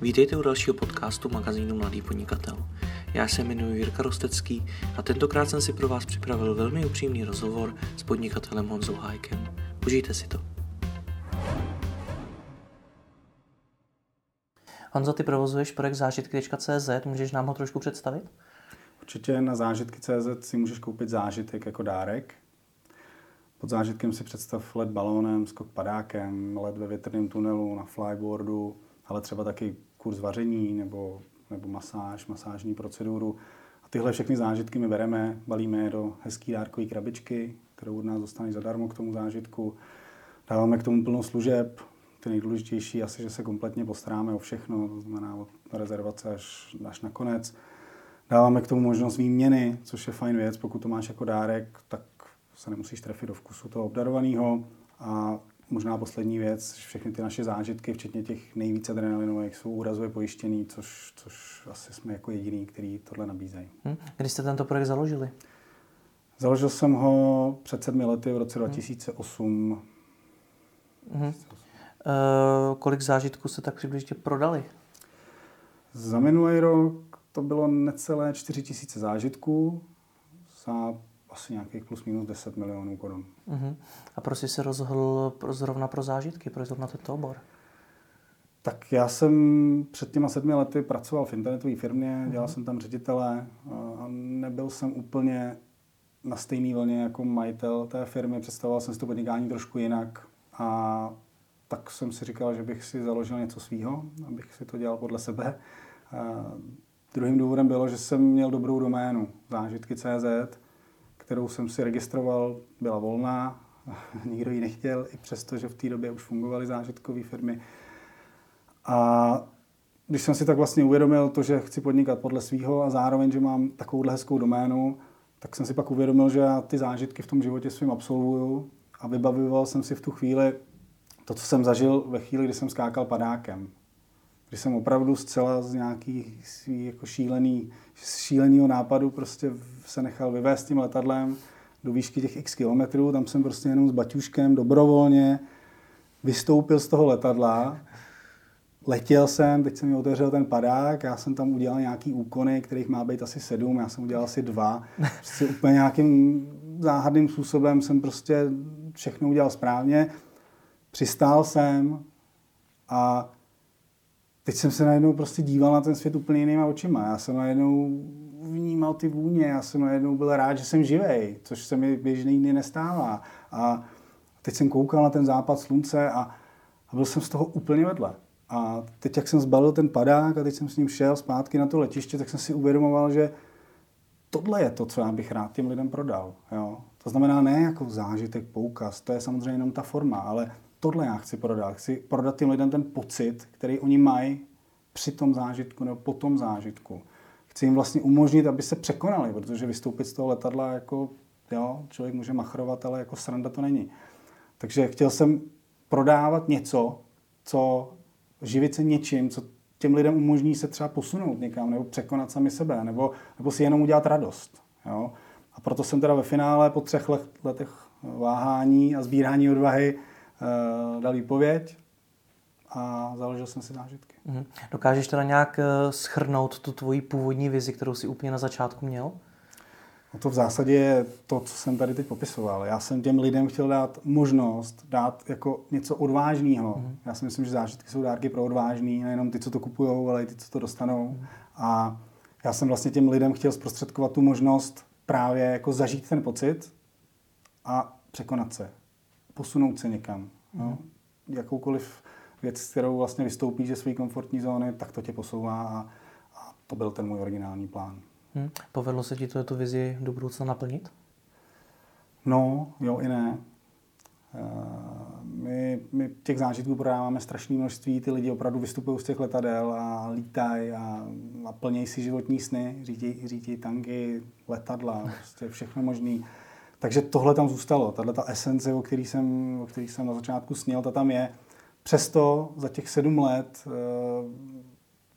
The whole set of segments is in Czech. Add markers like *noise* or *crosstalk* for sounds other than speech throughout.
Vítejte u dalšího podcastu magazínu Mladý podnikatel. Já se jmenuji Jirka Rostecký a tentokrát jsem si pro vás připravil velmi upřímný rozhovor s podnikatelem Honzou Hájkem. Užijte si to. Honzo, ty provozuješ projekt zážitky.cz, můžeš nám ho trošku představit? Určitě na zážitky.cz si můžeš koupit zážitek jako dárek. Pod zážitkem si představ let balónem, skok padákem, let ve větrném tunelu, na flyboardu, ale třeba taky kurz vaření nebo, nebo masáž, masážní proceduru. A tyhle všechny zážitky my bereme, balíme je do hezký dárkové krabičky, kterou od nás dostaneš zadarmo k tomu zážitku. Dáváme k tomu plno služeb, ty nejdůležitější asi, že se kompletně postaráme o všechno, to znamená od rezervace až, až na konec. Dáváme k tomu možnost výměny, což je fajn věc, pokud to máš jako dárek, tak se nemusíš trefit do vkusu toho obdarovaného. A možná poslední věc, všechny ty naše zážitky, včetně těch nejvíce adrenalinových, jsou úrazově pojištěný, což, což asi jsme jako jediný, který tohle nabízejí. Hm? Kdy jste tento projekt založili? Založil jsem ho před sedmi lety v roce 2008. Hm. Uh, kolik zážitků se tak přibližně prodali? Za minulý rok to bylo necelé 4 tisíce zážitků za asi nějakých plus minus 10 milionů korun. Uh-huh. A proč jsi se rozhodl pro, zrovna pro zážitky, proč zrovna tento obor? Tak já jsem před těma sedmi lety pracoval v internetové firmě, uh-huh. dělal jsem tam ředitele a nebyl jsem úplně na stejný vlně jako majitel té firmy, představoval jsem si to podnikání trošku jinak a tak jsem si říkal, že bych si založil něco svýho, abych si to dělal podle sebe. A druhým důvodem bylo, že jsem měl dobrou doménu zážitky.cz, kterou jsem si registroval, byla volná, *laughs* nikdo ji nechtěl, i přesto, že v té době už fungovaly zážitkové firmy. A když jsem si tak vlastně uvědomil to, že chci podnikat podle svého a zároveň, že mám takovouhle hezkou doménu, tak jsem si pak uvědomil, že já ty zážitky v tom životě svým absolvuju a vybavoval jsem si v tu chvíli to, co jsem zažil ve chvíli, kdy jsem skákal padákem. Kdy jsem opravdu zcela z nějaký svý jako šílený, šílenýho nápadu prostě se nechal vyvést tím letadlem do výšky těch x kilometrů. Tam jsem prostě jenom s baťuškem dobrovolně vystoupil z toho letadla. Letěl jsem, teď jsem mi otevřel ten padák, já jsem tam udělal nějaký úkony, kterých má být asi sedm, já jsem udělal asi dva. Prostě úplně nějakým záhadným způsobem jsem prostě všechno udělal správně. Přistál jsem a teď jsem se najednou prostě díval na ten svět úplně jinýma očima. Já jsem najednou vnímal ty vůně, já jsem najednou byl rád, že jsem živej, což se mi běžně nikdy nestává. A teď jsem koukal na ten západ slunce a, a byl jsem z toho úplně vedle. A teď, jak jsem zbalil ten padák a teď jsem s ním šel zpátky na to letiště, tak jsem si uvědomoval, že tohle je to, co já bych rád těm lidem prodal. Jo? To znamená ne jako zážitek, poukaz, to je samozřejmě jenom ta forma, ale tohle já chci prodat. Chci prodat těm lidem ten pocit, který oni mají při tom zážitku nebo po tom zážitku. Chci jim vlastně umožnit, aby se překonali, protože vystoupit z toho letadla jako, jo, člověk může machrovat, ale jako sranda to není. Takže chtěl jsem prodávat něco, co živit se něčím, co těm lidem umožní se třeba posunout někam, nebo překonat sami sebe, nebo, nebo si jenom udělat radost. Jo? A proto jsem teda ve finále po třech letech váhání a sbírání odvahy dal výpověď a založil jsem si zážitky. Mm-hmm. Dokážeš teda nějak uh, schrnout tu tvoji původní vizi, kterou si úplně na začátku měl? No to v zásadě je to, co jsem tady teď popisoval. Já jsem těm lidem chtěl dát možnost dát jako něco odvážného. Mm-hmm. Já si myslím, že zážitky jsou dárky pro odvážný, nejenom ty, co to kupují, ale i ty, co to dostanou. Mm-hmm. A já jsem vlastně těm lidem chtěl zprostředkovat tu možnost právě jako zažít ten pocit a překonat se posunout se někam. Mm. No. Jakoukoliv věc, kterou vlastně vystoupíš ze své komfortní zóny, tak to tě posouvá a, a to byl ten můj originální plán. Hmm. Povedlo se ti to tu vizi do budoucna naplnit? No, jo i ne. Eh, my, my těch zážitků prodáváme strašné množství, ty lidi opravdu vystupují z těch letadel a lítají a, a plnějí si životní sny, řídí, řídí tanky, letadla, prostě všechno možné. Takže tohle tam zůstalo, tahle ta esence, o který jsem, o který jsem na začátku sněl, ta tam je. Přesto za těch sedm let uh,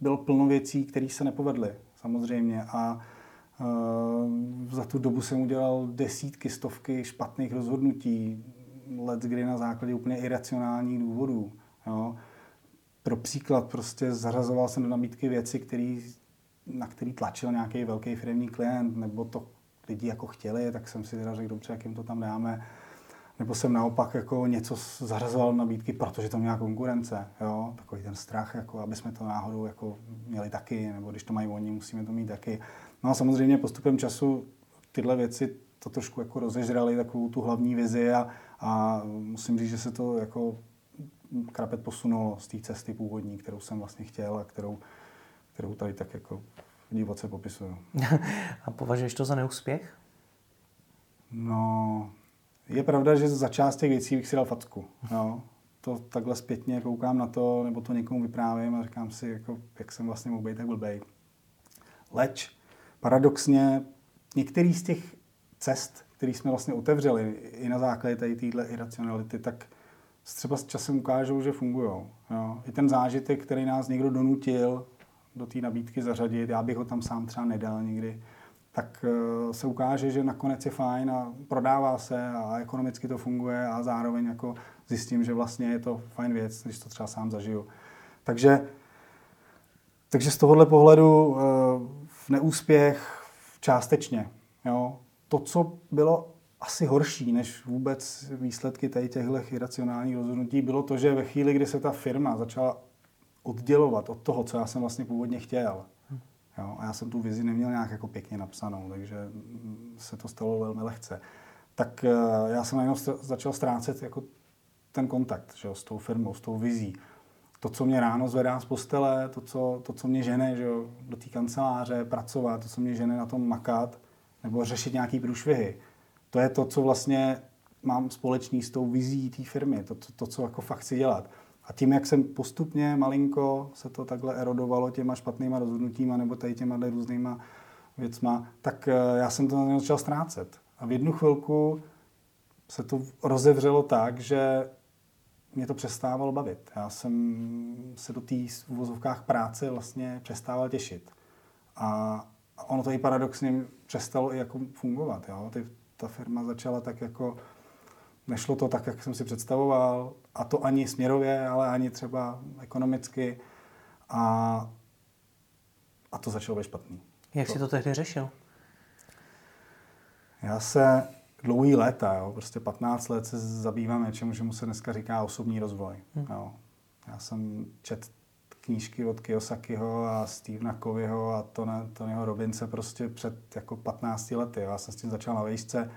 bylo plno věcí, které se nepovedly, samozřejmě. A uh, za tu dobu jsem udělal desítky, stovky špatných rozhodnutí, let, kdy na základě úplně iracionálních důvodů. Jo. pro příklad prostě zařazoval jsem do nabídky věci, který, na který tlačil nějaký velký firmní klient, nebo to lidi jako chtěli, tak jsem si teda řekl, dobře, jak jim to tam dáme. Nebo jsem naopak jako něco zařazoval nabídky, protože to měla konkurence. Jo? Takový ten strach, jako aby jsme to náhodou jako měli taky, nebo když to mají oni, musíme to mít taky. No a samozřejmě postupem času tyhle věci to trošku jako rozežrali, takovou tu hlavní vizi a, a musím říct, že se to jako krapet posunulo z té cesty původní, kterou jsem vlastně chtěl a kterou, kterou tady tak jako divoce popisuju. *laughs* a považuješ to za neúspěch? No, je pravda, že za část těch věcí bych si dal facku. No. To takhle zpětně koukám na to, nebo to někomu vyprávím a říkám si, jako, jak jsem vlastně mohl být tak blbej. Leč, paradoxně, některý z těch cest, které jsme vlastně otevřeli i na základě tady téhle iracionality, tak třeba s časem ukážou, že fungují. I ten zážitek, který nás někdo donutil do té nabídky zařadit, já bych ho tam sám třeba nedal nikdy, tak eh, se ukáže, že nakonec je fajn a prodává se a ekonomicky to funguje a zároveň jako zjistím, že vlastně je to fajn věc, když to třeba sám zažiju. Takže, takže z tohohle pohledu eh, v neúspěch částečně. Jo. To, co bylo asi horší než vůbec výsledky tady těchto iracionálních rozhodnutí, bylo to, že ve chvíli, kdy se ta firma začala oddělovat od toho, co já jsem vlastně původně chtěl, Jo? A já jsem tu vizi neměl nějak jako pěkně napsanou, takže se to stalo velmi lehce. Tak eh, já jsem najednou začal ztrácet jako ten kontakt že jo, s tou firmou, s tou vizí. To, co mě ráno zvedá z postele, to, co, to, co mě žene že jo, do té kanceláře, pracovat, to, co mě žene na tom makat, nebo řešit nějaký průšvihy. To je to, co vlastně mám společný s tou vizí té firmy, to, to, to, co jako fakt chci dělat. A tím, jak jsem postupně malinko se to takhle erodovalo těma špatnýma rozhodnutíma nebo tady těma různýma věcma, tak eh, já jsem to začal ztrácet. A v jednu chvilku se to rozevřelo tak, že mě to přestávalo bavit. Já jsem se do té uvozovkách práce vlastně přestával těšit. A ono to i paradoxně přestalo i jako fungovat. Jo? Ty, ta firma začala tak jako nešlo to tak, jak jsem si představoval, a to ani směrově, ale ani třeba ekonomicky. A, a to začalo být špatný. Jak to, jsi to tehdy řešil? Já se dlouhý léta, jo, prostě 15 let se zabývám něčemu, čemu se dneska říká osobní rozvoj. Hmm. Jo. Já jsem čet knížky od Kiyosakiho a Stevena Covyho a Tonyho Robince prostě před jako 15 lety. Jo. Já jsem s tím začal na vejšce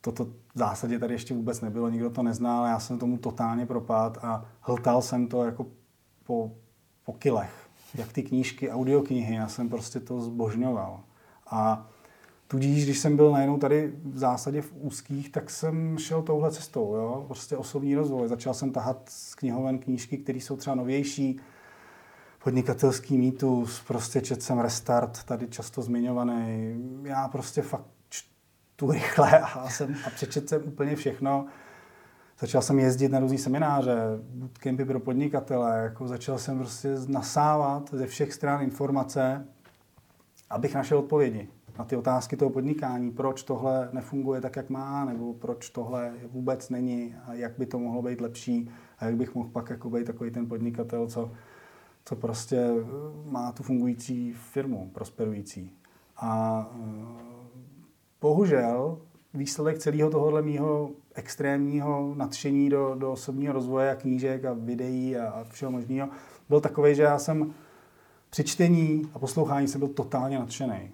toto v zásadě tady ještě vůbec nebylo, nikdo to nezná, ale já jsem tomu totálně propad a hltal jsem to jako po, po kilech. Jak ty knížky, audioknihy, já jsem prostě to zbožňoval. A tudíž, když jsem byl najednou tady v zásadě v úzkých, tak jsem šel touhle cestou, jo? prostě osobní rozvoj. Začal jsem tahat z knihoven knížky, které jsou třeba novější, podnikatelský mýtus, prostě čet jsem Restart, tady často zmiňovaný. Já prostě fakt tu rychle *laughs* a, jsem, a přečet jsem úplně všechno. Začal jsem jezdit na různé semináře, bootcampy pro podnikatele, jako začal jsem prostě nasávat ze všech stran informace, abych našel odpovědi na ty otázky toho podnikání, proč tohle nefunguje tak, jak má, nebo proč tohle vůbec není a jak by to mohlo být lepší a jak bych mohl pak jako být takový ten podnikatel, co, co prostě má tu fungující firmu, prosperující. A bohužel výsledek celého tohohle mýho extrémního nadšení do, do osobního rozvoje a knížek a videí a, a všeho možného byl takový, že já jsem při čtení a poslouchání jsem byl totálně nadšený.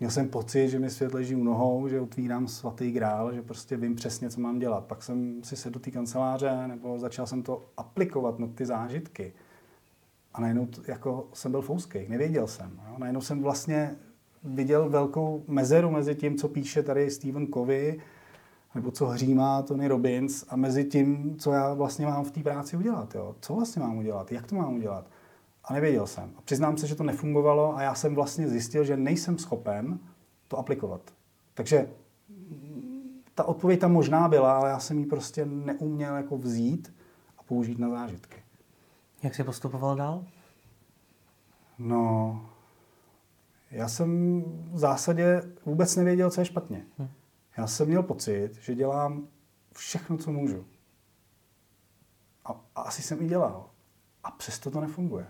Měl jsem pocit, že mi svět leží u nohou, že otvírám svatý grál, že prostě vím přesně, co mám dělat. Pak jsem si sedl do té kanceláře nebo začal jsem to aplikovat na ty zážitky. A najednou jako jsem byl fouskej, nevěděl jsem. Jo? Najednou jsem vlastně viděl velkou mezeru mezi tím, co píše tady Stephen Covey, nebo co hřímá Tony Robbins a mezi tím, co já vlastně mám v té práci udělat. Jo? Co vlastně mám udělat? Jak to mám udělat? A nevěděl jsem. A přiznám se, že to nefungovalo a já jsem vlastně zjistil, že nejsem schopen to aplikovat. Takže ta odpověď tam možná byla, ale já jsem ji prostě neuměl jako vzít a použít na zážitky. Jak jsi postupoval dál? No, já jsem v zásadě vůbec nevěděl, co je špatně. Hm. Já jsem měl pocit, že dělám všechno, co můžu. A, a asi jsem i dělal. a přesto to nefunguje.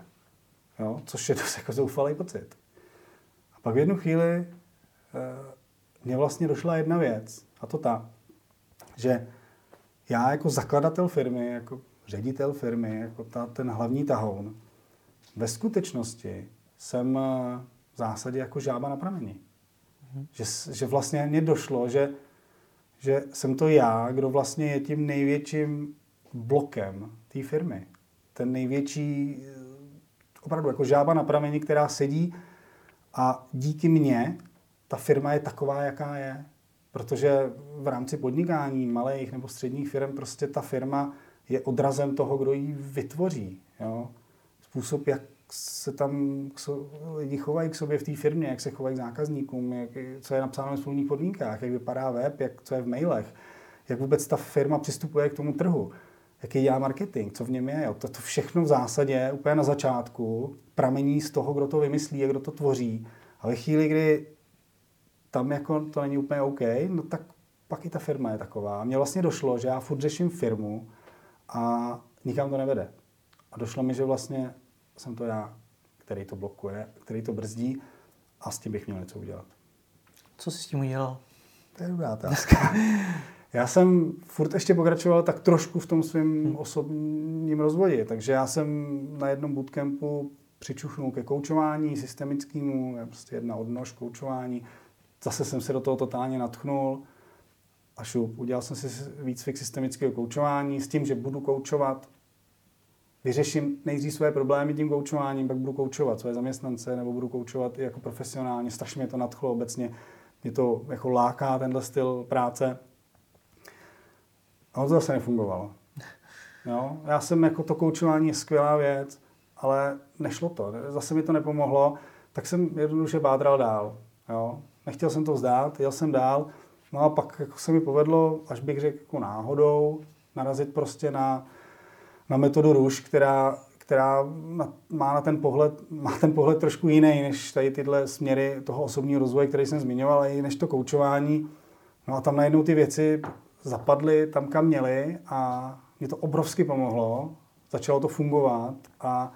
Jo? Což je dost jako zoufalý pocit. A pak v jednu chvíli e, mně vlastně došla jedna věc, a to ta, že já jako zakladatel firmy, jako ředitel firmy, jako ta, ten hlavní tahoun, ve skutečnosti jsem eh, v zásadě jako žába na prameni. Mm-hmm. Že, že vlastně mně došlo, že, že jsem to já, kdo vlastně je tím největším blokem té firmy. Ten největší, eh, opravdu jako žába na prameni, která sedí a díky mně ta firma je taková, jaká je. Protože v rámci podnikání malých nebo středních firm prostě ta firma je odrazem toho, kdo ji vytvoří. Jo? Způsob, jak se tam lidi chovají k sobě v té firmě, jak se chovají k zákazníkům, jak, co je napsáno v smluvních podmínkách, jak vypadá web, jak, co je v mailech, jak vůbec ta firma přistupuje k tomu trhu, jaký dělá marketing, co v něm je. Jo. To, to všechno v zásadě úplně na začátku pramení z toho, kdo to vymyslí a kdo to tvoří. A ve chvíli, kdy tam jako to není úplně OK, no tak pak i ta firma je taková. Mně vlastně došlo, že já furt řeším firmu a nikam to nevede. A došlo mi, že vlastně jsem to já, který to blokuje, který to brzdí a s tím bych měl něco udělat. Co jsi s tím udělal? To je dobrá otázka. *laughs* Já jsem furt ještě pokračoval tak trošku v tom svém hmm. osobním rozvoji, takže já jsem na jednom bootcampu přičuchnul ke koučování systemickému, je prostě jedna odnož koučování. Zase jsem se do toho totálně natchnul a šup. Udělal jsem si výcvik systemického koučování s tím, že budu koučovat vyřeším nejdřív své problémy tím koučováním, pak budu koučovat své zaměstnance nebo budu koučovat i jako profesionálně. Strašně mě to nadchlo obecně. Mě to jako láká tenhle styl práce. A to zase nefungovalo. Jo? Já jsem jako to koučování je skvělá věc, ale nešlo to. Zase mi to nepomohlo, tak jsem jednoduše bádral dál. Jo? Nechtěl jsem to vzdát, jel jsem dál. No a pak jako se mi povedlo, až bych řekl jako náhodou, narazit prostě na na metodu Ruš, která, která má na ten pohled, má ten pohled trošku jiný, než tady tyhle směry toho osobního rozvoje, který jsem zmiňoval, ale i než to koučování. No a tam najednou ty věci zapadly tam, kam měly a mě to obrovsky pomohlo. Začalo to fungovat a,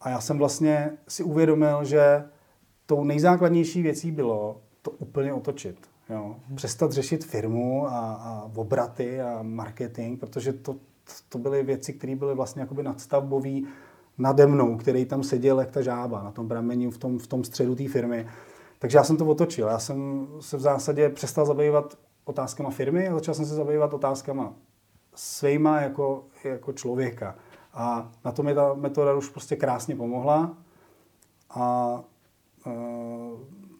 a já jsem vlastně si uvědomil, že tou nejzákladnější věcí bylo to úplně otočit. Jo. Přestat řešit firmu a, a obraty a marketing, protože to, to byly věci, které byly vlastně jakoby nadstavbový nade mnou, který tam seděl jak ta žába na tom pramení v tom, v tom středu té firmy. Takže já jsem to otočil. Já jsem se v zásadě přestal zabývat otázkama firmy a začal jsem se zabývat otázkama svýma jako, jako člověka. A na to mi ta metoda už prostě krásně pomohla. A uh,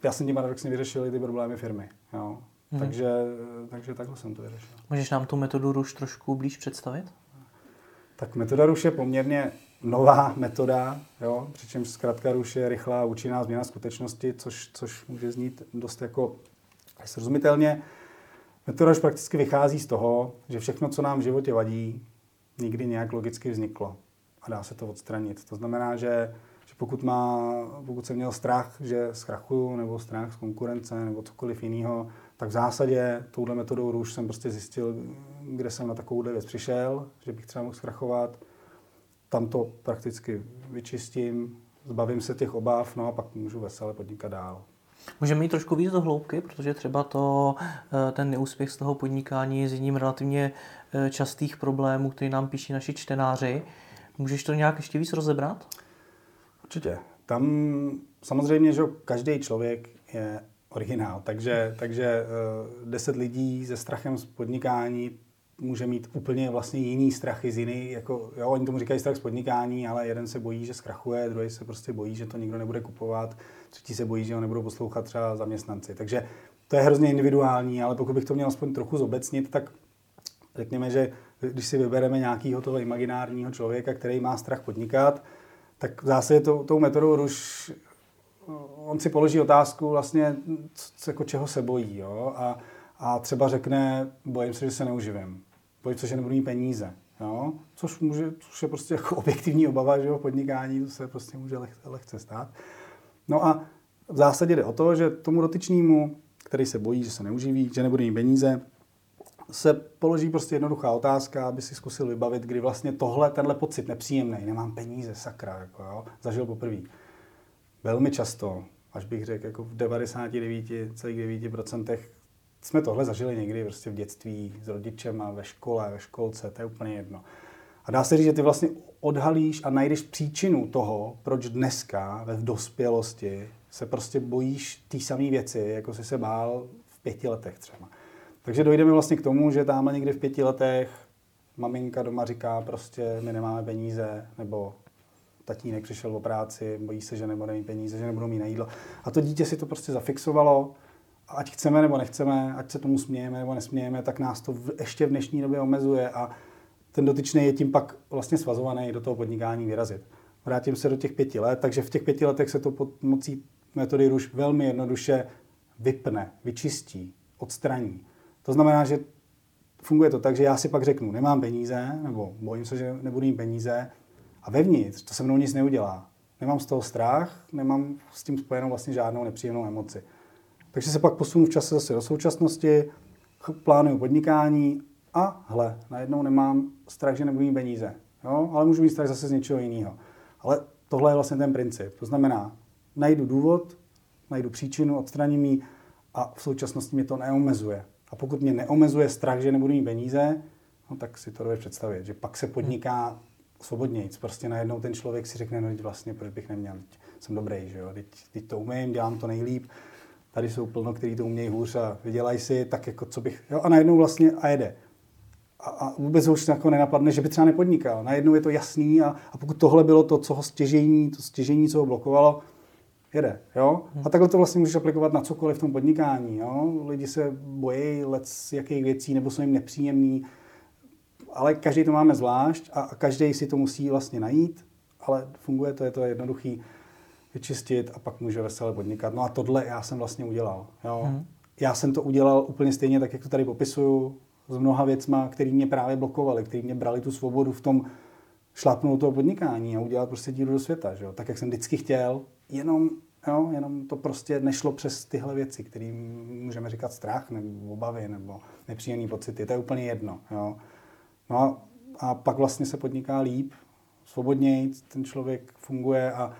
já jsem tím paradoxně vyřešil i ty problémy firmy. Jo. Hmm. Takže, takže takhle jsem to vyřešil. Můžeš nám tu metodu RUŠ trošku blíž představit? Tak metoda RUŠ je poměrně nová metoda, jo? přičemž zkrátka RUŠ je rychlá účinná změna skutečnosti, což, což může znít dost jako srozumitelně. Metoda RUŠ prakticky vychází z toho, že všechno, co nám v životě vadí, nikdy nějak logicky vzniklo a dá se to odstranit. To znamená, že pokud, má, pokud jsem měl strach, že zkrachuju, nebo strach z konkurence, nebo cokoliv jiného, tak v zásadě touhle metodou růž jsem prostě zjistil, kde jsem na takovouhle věc přišel, že bych třeba mohl zkrachovat. Tam to prakticky vyčistím, zbavím se těch obav, no a pak můžu veselé podnikat dál. Můžeme jít trošku víc do hloubky, protože třeba to, eh, ten neúspěch z toho podnikání je z jedním relativně eh, častých problémů, který nám píší naši čtenáři. Můžeš to nějak ještě víc rozebrat? Určitě. Tam samozřejmě, že každý člověk je originál. Takže, takže uh, deset lidí se strachem z podnikání může mít úplně vlastně jiný strachy z jiný, jako, jo, oni tomu říkají strach z podnikání, ale jeden se bojí, že zkrachuje, druhý se prostě bojí, že to nikdo nebude kupovat, třetí se bojí, že ho nebudou poslouchat třeba zaměstnanci. Takže to je hrozně individuální, ale pokud bych to měl aspoň trochu zobecnit, tak řekněme, že když si vybereme nějakého toho imaginárního člověka, který má strach podnikat, tak v zásadě tou, tou metodou ruš on si položí otázku vlastně, co, jako čeho se bojí. Jo? A, a třeba řekne, bojím se, že se neuživím. Bojím se, že nebudu mít peníze. Jo? Což, může, což je prostě jako objektivní obava, že jo, podnikání, to se prostě může leh, lehce stát. No a v zásadě jde o to, že tomu dotyčnímu, který se bojí, že se neuživí, že nebude mít peníze, se položí prostě jednoduchá otázka, aby si zkusil vybavit, kdy vlastně tohle, tenhle pocit nepříjemný, nemám peníze, sakra, jako jo, zažil poprvé. Velmi často, až bych řekl, jako v 99,9% jsme tohle zažili někdy prostě v dětství s rodičem a ve škole, ve školce, to je úplně jedno. A dá se říct, že ty vlastně odhalíš a najdeš příčinu toho, proč dneska ve dospělosti se prostě bojíš té samé věci, jako jsi se bál v pěti letech třeba. Takže dojdeme vlastně k tomu, že tamhle někdy v pěti letech maminka doma říká prostě my nemáme peníze, nebo tatínek přišel o práci, bojí se, že nebude mít peníze, že nebudou mít na jídlo. A to dítě si to prostě zafixovalo, ať chceme nebo nechceme, ať se tomu smějeme nebo nesmějeme, tak nás to v, ještě v dnešní době omezuje a ten dotyčný je tím pak vlastně svazovaný do toho podnikání vyrazit. Vrátím se do těch pěti let, takže v těch pěti letech se to pomocí metody ruš velmi jednoduše vypne, vyčistí, odstraní. To znamená, že funguje to tak, že já si pak řeknu, nemám peníze, nebo bojím se, že nebudu mít peníze, a vevnitř to se mnou nic neudělá. Nemám z toho strach, nemám s tím spojenou vlastně žádnou nepříjemnou emoci. Takže se pak posunu v čase zase do současnosti, plánuju podnikání a hle, najednou nemám strach, že nebudu mít peníze. Jo? Ale můžu mít strach zase z něčeho jiného. Ale tohle je vlastně ten princip. To znamená, najdu důvod, najdu příčinu, odstraním ji a v současnosti mě to neomezuje. A pokud mě neomezuje strach, že nebudu mít peníze, no tak si to dovedeš představit, že pak se podniká svobodnějc. Prostě najednou ten člověk si řekne, no vlastně, proč bych neměl, teď jsem dobrý, že jo, teď, teď to umím, dělám to nejlíp, tady jsou plno, kteří to umějí hůř a vydělají si, tak jako co bych, jo, a najednou vlastně a jede. A, a vůbec ho už jako nenapadne, že by třeba nepodnikal. Najednou je to jasný a, a pokud tohle bylo to, co ho stěžení, to stěžení, co ho blokovalo, jede. Jo? A takhle to vlastně můžeš aplikovat na cokoliv v tom podnikání. Jo? Lidi se bojí let z jakých věcí nebo jsou jim nepříjemný, ale každý to máme zvlášť a každý si to musí vlastně najít, ale funguje to, je to jednoduchý vyčistit a pak může veselé podnikat. No a tohle já jsem vlastně udělal. Jo? Hmm. Já jsem to udělal úplně stejně tak, jak to tady popisuju, s mnoha věcma, které mě právě blokovaly, které mě brali tu svobodu v tom šlapnout toho podnikání a udělat prostě díru do světa. Že jo? Tak, jak jsem vždycky chtěl, jenom, jo, jenom to prostě nešlo přes tyhle věci, které můžeme říkat strach nebo obavy nebo nepříjemné pocity. To je úplně jedno. Jo? No a, a pak vlastně se podniká líp, svobodněji, ten člověk funguje a,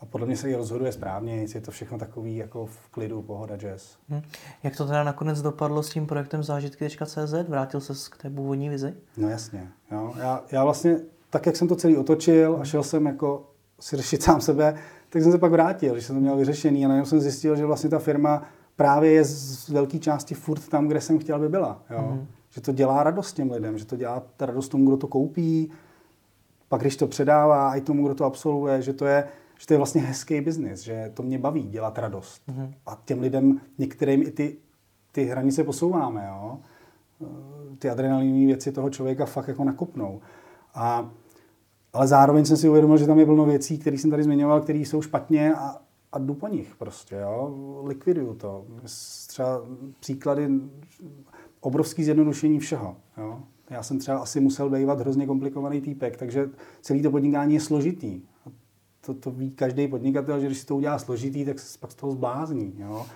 a podle mě se i rozhoduje správně, je to všechno takový jako v klidu, pohoda, jazz. Hmm. Jak to teda nakonec dopadlo s tím projektem zážitky.cz? Vrátil se k té původní vizi? No jasně. Jo. Já, já vlastně, tak jak jsem to celý otočil a šel jsem jako si řešit sám sebe, tak jsem se pak vrátil, že jsem to měl vyřešený a najednou jsem zjistil, že vlastně ta firma právě je z velké části furt tam, kde jsem chtěl, aby byla. Jo. Hmm že to dělá radost těm lidem, že to dělá ta radost tomu, kdo to koupí, pak když to předává i tomu, kdo to absolvuje, že to je, že to je vlastně hezký biznis, že to mě baví dělat radost. Mm-hmm. A těm lidem, některým i ty, ty hranice posouváme, jo? ty adrenalinové věci toho člověka fakt jako nakopnou. A, ale zároveň jsem si uvědomil, že tam je plno věcí, které jsem tady zmiňoval, které jsou špatně a, a jdu po nich prostě, jo? likviduju to. Třeba příklady obrovský zjednodušení všeho. Jo? Já jsem třeba asi musel bývat hrozně komplikovaný týpek, takže celý to podnikání je složitý. To, to ví každý podnikatel, že když si to udělá složitý, tak se pak z toho zblázní. Jo?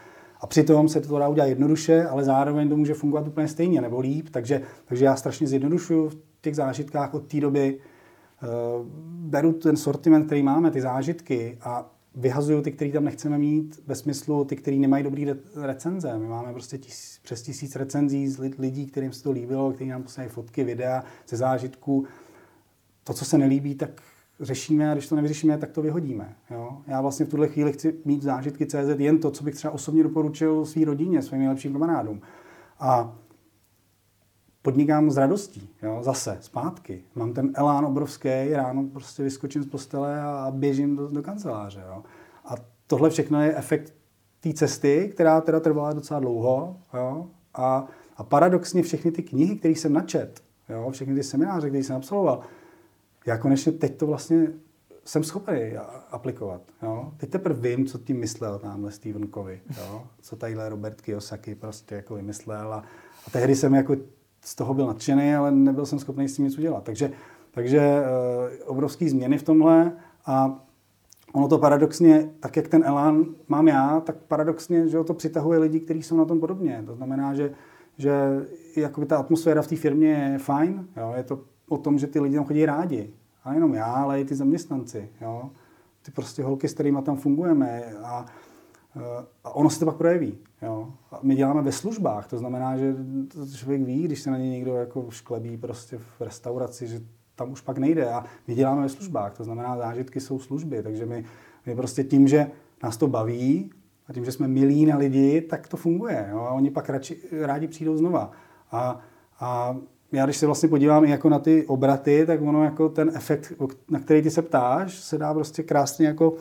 A přitom se to dá udělat jednoduše, ale zároveň to může fungovat úplně stejně nebo líp. Takže, takže já strašně zjednodušuju v těch zážitkách od té doby. Uh, beru ten sortiment, který máme, ty zážitky a vyhazuju ty, který tam nechceme mít, ve smyslu ty, který nemají dobrý recenze. My máme prostě tis, přes tisíc recenzí z lidí, kterým se to líbilo, kteří nám posílají fotky, videa ze zážitků. To, co se nelíbí, tak řešíme a když to nevyřešíme, tak to vyhodíme. Jo? Já vlastně v tuhle chvíli chci mít zážitky CZ jen to, co bych třeba osobně doporučil své rodině, svým nejlepším kamarádům. A podnikám s radostí, jo, zase, zpátky. Mám ten elán obrovský, ráno prostě vyskočím z postele a běžím do, do kanceláře, jo. A tohle všechno je efekt té cesty, která teda trvala docela dlouho, jo. A, a paradoxně všechny ty knihy, které jsem načet, jo, všechny ty semináře, které jsem absolvoval, já konečně teď to vlastně jsem schopný aplikovat. Jo? Teď teprve vím, co tím myslel tamhle Stephen Covey, jo? co tadyhle Robert Kiyosaki prostě jako vymyslel a, a tehdy jsem jako z toho byl nadšený, ale nebyl jsem schopný s tím nic udělat. Takže, takže e, obrovský změny v tomhle a ono to paradoxně, tak jak ten elán mám já, tak paradoxně, že to přitahuje lidi, kteří jsou na tom podobně. To znamená, že, že jakoby ta atmosféra v té firmě je fajn, jo? je to o tom, že ty lidi tam chodí rádi. A jenom já, ale i ty zaměstnanci. Jo? Ty prostě holky, s kterými tam fungujeme. A, a ono se to pak projeví. Jo? A my děláme ve službách, to znamená, že člověk ví, když se na ně někdo jako šklebí prostě v restauraci, že tam už pak nejde. A my děláme ve službách, to znamená, zážitky jsou služby. Takže my, my prostě tím, že nás to baví a tím, že jsme milí na lidi, tak to funguje. Jo? A oni pak radši, rádi přijdou znova. A, a já když se vlastně podívám i jako na ty obraty, tak ono jako ten efekt, na který ty se ptáš, se dá prostě krásně jako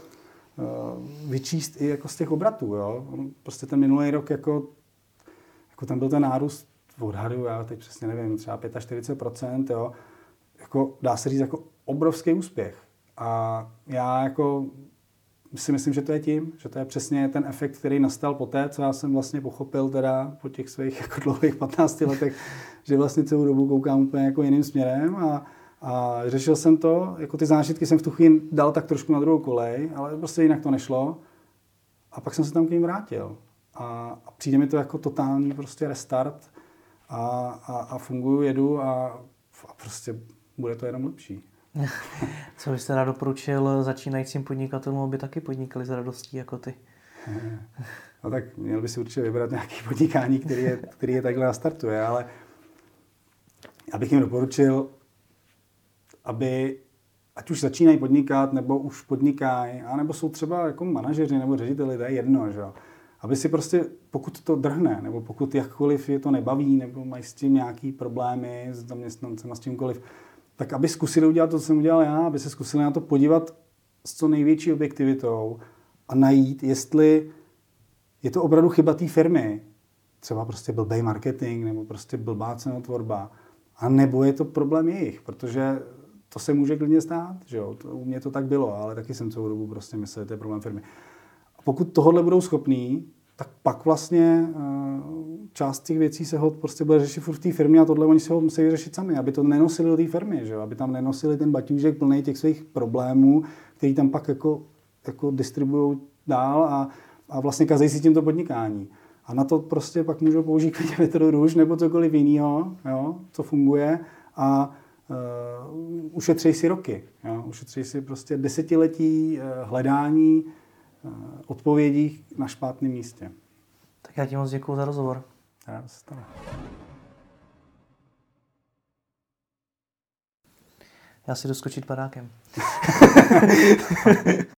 vyčíst i jako z těch obratů. Jo? Prostě ten minulý rok jako, jako tam byl ten nárůst odhadu, já teď přesně nevím, třeba 45%, jo? Jako, dá se říct jako obrovský úspěch. A já jako si myslím, že to je tím, že to je přesně ten efekt, který nastal po té, co já jsem vlastně pochopil teda po těch svých jako dlouhých 15 letech, že vlastně celou dobu koukám úplně jako jiným směrem a, a řešil jsem to, jako ty zážitky jsem v tu chvíli dal tak trošku na druhou kolej, ale prostě jinak to nešlo a pak jsem se tam k ním vrátil. A, a přijde mi to jako totální prostě restart a, a, a funguju, jedu a, a prostě bude to jenom lepší. *laughs* Co byste rád doporučil začínajícím podnikatelům, aby taky podnikali s radostí jako ty? *laughs* No tak měl by si určitě vybrat nějaký podnikání, který je, který je takhle nastartuje, ale abych jim doporučil, aby ať už začínají podnikat, nebo už podnikají, anebo jsou třeba jako manažeři nebo řediteli, to je jedno, že Aby si prostě, pokud to drhne, nebo pokud jakkoliv je to nebaví, nebo mají s tím nějaký problémy s zaměstnancem a s tímkoliv, tak aby zkusili udělat to, co jsem udělal já, aby se zkusili na to podívat s co největší objektivitou a najít, jestli je to opravdu chyba té firmy, třeba prostě blbý marketing nebo prostě blbá cenotvorba, a nebo je to problém jejich, protože to se může klidně stát, že jo? To, u mě to tak bylo, ale taky jsem celou dobu prostě myslel, že to je problém firmy. A pokud tohle budou schopní, tak pak vlastně uh, část těch věcí se ho prostě bude řešit furt v té firmě a tohle oni si ho musí vyřešit sami, aby to nenosili do té firmy, že jo? aby tam nenosili ten baťůžek plný těch svých problémů, který tam pak jako, jako distribuují dál a, a vlastně kazejí si tímto podnikání. A na to prostě pak můžou použít *laughs* klidně metodu růž nebo cokoliv jiného, jo, co funguje a uh, ušetří si roky. Jo, ušetří si prostě desetiletí uh, hledání uh, odpovědí na špatném místě. Tak já ti moc děkuji za rozhovor. Rád se stane. Já si jdu skočit padákem. *laughs*